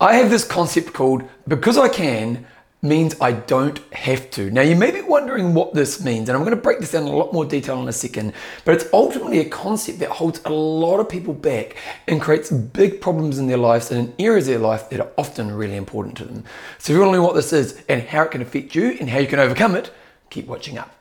I have this concept called because I can means I don't have to. Now, you may be wondering what this means, and I'm going to break this down in a lot more detail in a second, but it's ultimately a concept that holds a lot of people back and creates big problems in their lives and in areas of their life that are often really important to them. So, if you want to know what this is and how it can affect you and how you can overcome it, keep watching up.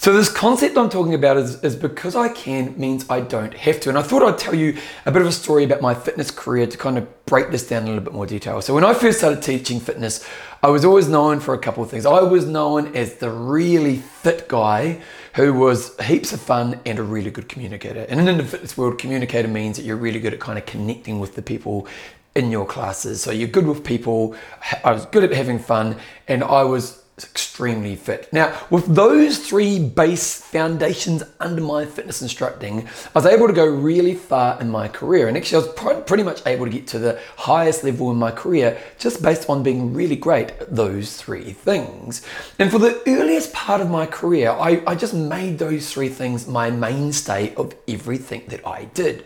So this concept I'm talking about is, is because I can means I don't have to. And I thought I'd tell you a bit of a story about my fitness career to kind of break this down in a little bit more detail. So when I first started teaching fitness, I was always known for a couple of things. I was known as the really fit guy who was heaps of fun and a really good communicator. And in the fitness world, communicator means that you're really good at kind of connecting with the people in your classes. So you're good with people. I was good at having fun and I was extremely fit. Now, with those three base foundations under my fitness instructing, I was able to go really far in my career. And actually, I was pretty much able to get to the highest level in my career just based on being really great at those three things. And for the earliest part of my career, I, I just made those three things my mainstay of everything that I did.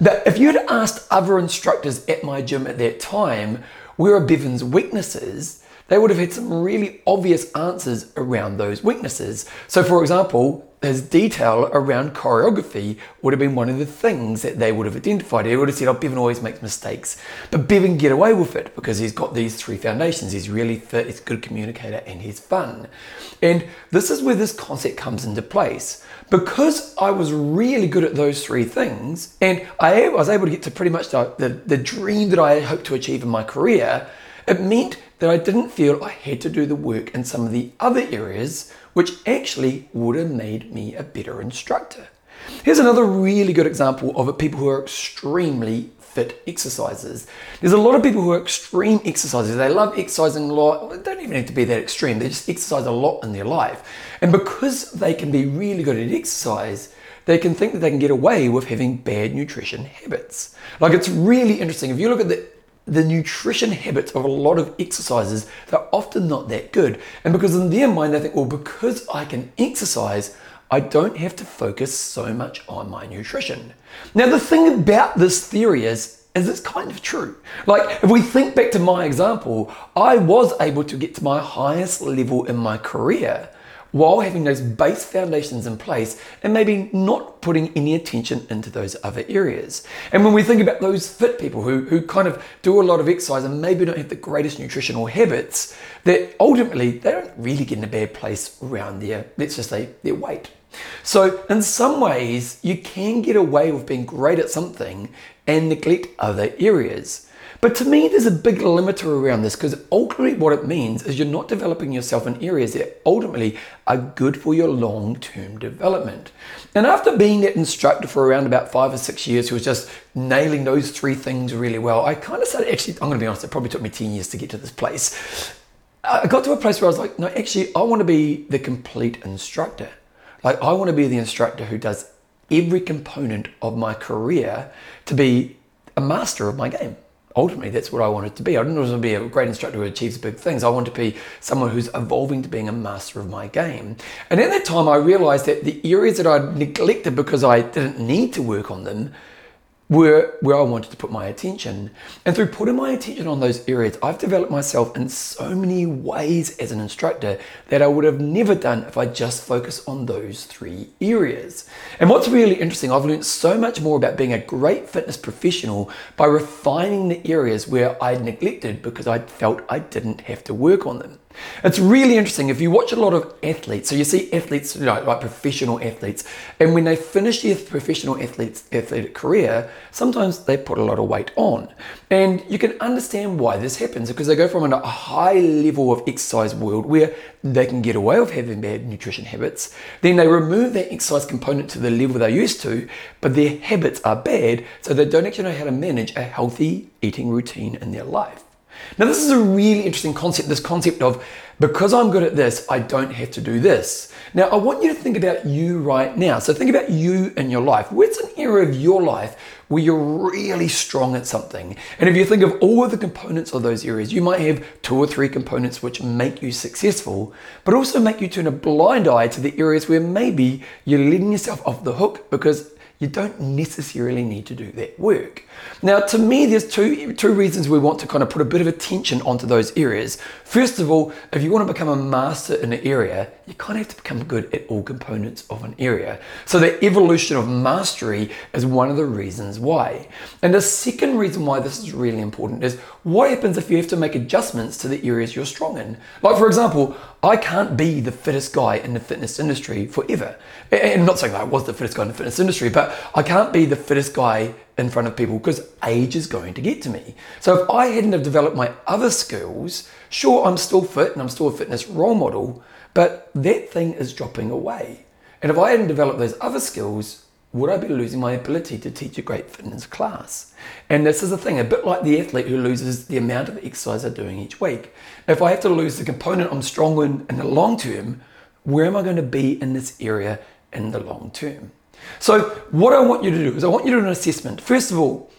But if you had asked other instructors at my gym at that time, where are Bevan's weaknesses? they would have had some really obvious answers around those weaknesses. So, for example, his detail around choreography would have been one of the things that they would have identified. They would have said, oh, Bevan always makes mistakes. But Bevan get away with it because he's got these three foundations. He's really fit, he's a good communicator, and he's fun. And this is where this concept comes into place. Because I was really good at those three things, and I was able to get to pretty much the, the, the dream that I hoped to achieve in my career, it meant that I didn't feel I had to do the work in some of the other areas, which actually would have made me a better instructor. Here's another really good example of people who are extremely fit exercisers. There's a lot of people who are extreme exercisers. They love exercising a lot. They don't even have to be that extreme. They just exercise a lot in their life. And because they can be really good at exercise, they can think that they can get away with having bad nutrition habits. Like it's really interesting. If you look at the the nutrition habits of a lot of exercises, they're often not that good. And because in their mind, they think, well, because I can exercise, I don't have to focus so much on my nutrition. Now, the thing about this theory is, is it's kind of true. Like, if we think back to my example, I was able to get to my highest level in my career while having those base foundations in place and maybe not putting any attention into those other areas. And when we think about those fit people who, who kind of do a lot of exercise and maybe don't have the greatest nutritional habits, that ultimately they don't really get in a bad place around their, let's just say, their weight. So, in some ways, you can get away with being great at something and neglect other areas. But to me, there's a big limiter around this because ultimately what it means is you're not developing yourself in areas that ultimately are good for your long term development. And after being that instructor for around about five or six years who was just nailing those three things really well, I kind of started actually, I'm going to be honest, it probably took me 10 years to get to this place. I got to a place where I was like, no, actually, I want to be the complete instructor. Like, I want to be the instructor who does every component of my career to be a master of my game ultimately that's what I wanted to be. I didn't want to be a great instructor who achieves big things. I wanted to be someone who's evolving to being a master of my game. And at that time, I realized that the areas that I'd neglected because I didn't need to work on them were where I wanted to put my attention. And through putting my attention on those areas, I've developed myself in so many ways as an instructor that I would have never done if I just focused on those three areas. And what's really interesting, I've learned so much more about being a great fitness professional by refining the areas where I'd neglected because I felt I didn't have to work on them. It's really interesting if you watch a lot of athletes. So you see athletes, you know, like professional athletes, and when they finish their professional athletes athletic career, sometimes they put a lot of weight on, and you can understand why this happens because they go from a high level of exercise world where they can get away with having bad nutrition habits, then they remove that exercise component to the level they're used to, but their habits are bad, so they don't actually know how to manage a healthy eating routine in their life. Now, this is a really interesting concept this concept of because I'm good at this, I don't have to do this. Now, I want you to think about you right now. So, think about you in your life. Where's an area of your life where you're really strong at something? And if you think of all of the components of those areas, you might have two or three components which make you successful, but also make you turn a blind eye to the areas where maybe you're letting yourself off the hook because you don't necessarily need to do that work. Now, to me, there's two, two reasons we want to kind of put a bit of attention onto those areas. First of all, if you want to become a master in an area, you kind of have to become good at all components of an area. So the evolution of mastery is one of the reasons why. And the second reason why this is really important is what happens if you have to make adjustments to the areas you're strong in? Like, for example, I can't be the fittest guy in the fitness industry forever. And I'm not saying that I was the fittest guy in the fitness industry, but I can't be the fittest guy in front of people because age is going to get to me. So if I hadn't have developed my other skills, sure, I'm still fit and I'm still a fitness role model, but that thing is dropping away. And if I hadn't developed those other skills, would I be losing my ability to teach a great fitness class? And this is the thing, a bit like the athlete who loses the amount of exercise they're doing each week. If I have to lose the component I'm strong in in the long term, where am I going to be in this area in the long term? So, what I want you to do is I want you to do an assessment. First of all,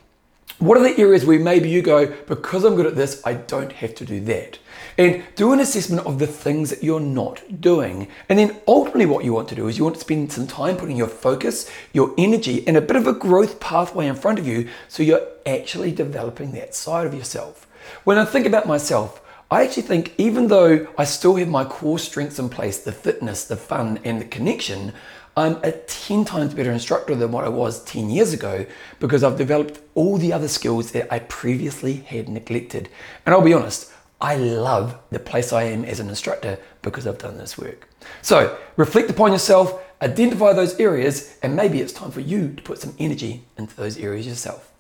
what are the areas where maybe you go, because I'm good at this, I don't have to do that? And do an assessment of the things that you're not doing. And then ultimately, what you want to do is you want to spend some time putting your focus, your energy, and a bit of a growth pathway in front of you so you're actually developing that side of yourself. When I think about myself, I actually think even though I still have my core strengths in place the fitness, the fun, and the connection I'm a 10 times better instructor than what I was 10 years ago because I've developed all the other skills that I previously had neglected. And I'll be honest, I love the place I am as an instructor because I've done this work. So reflect upon yourself, identify those areas, and maybe it's time for you to put some energy into those areas yourself.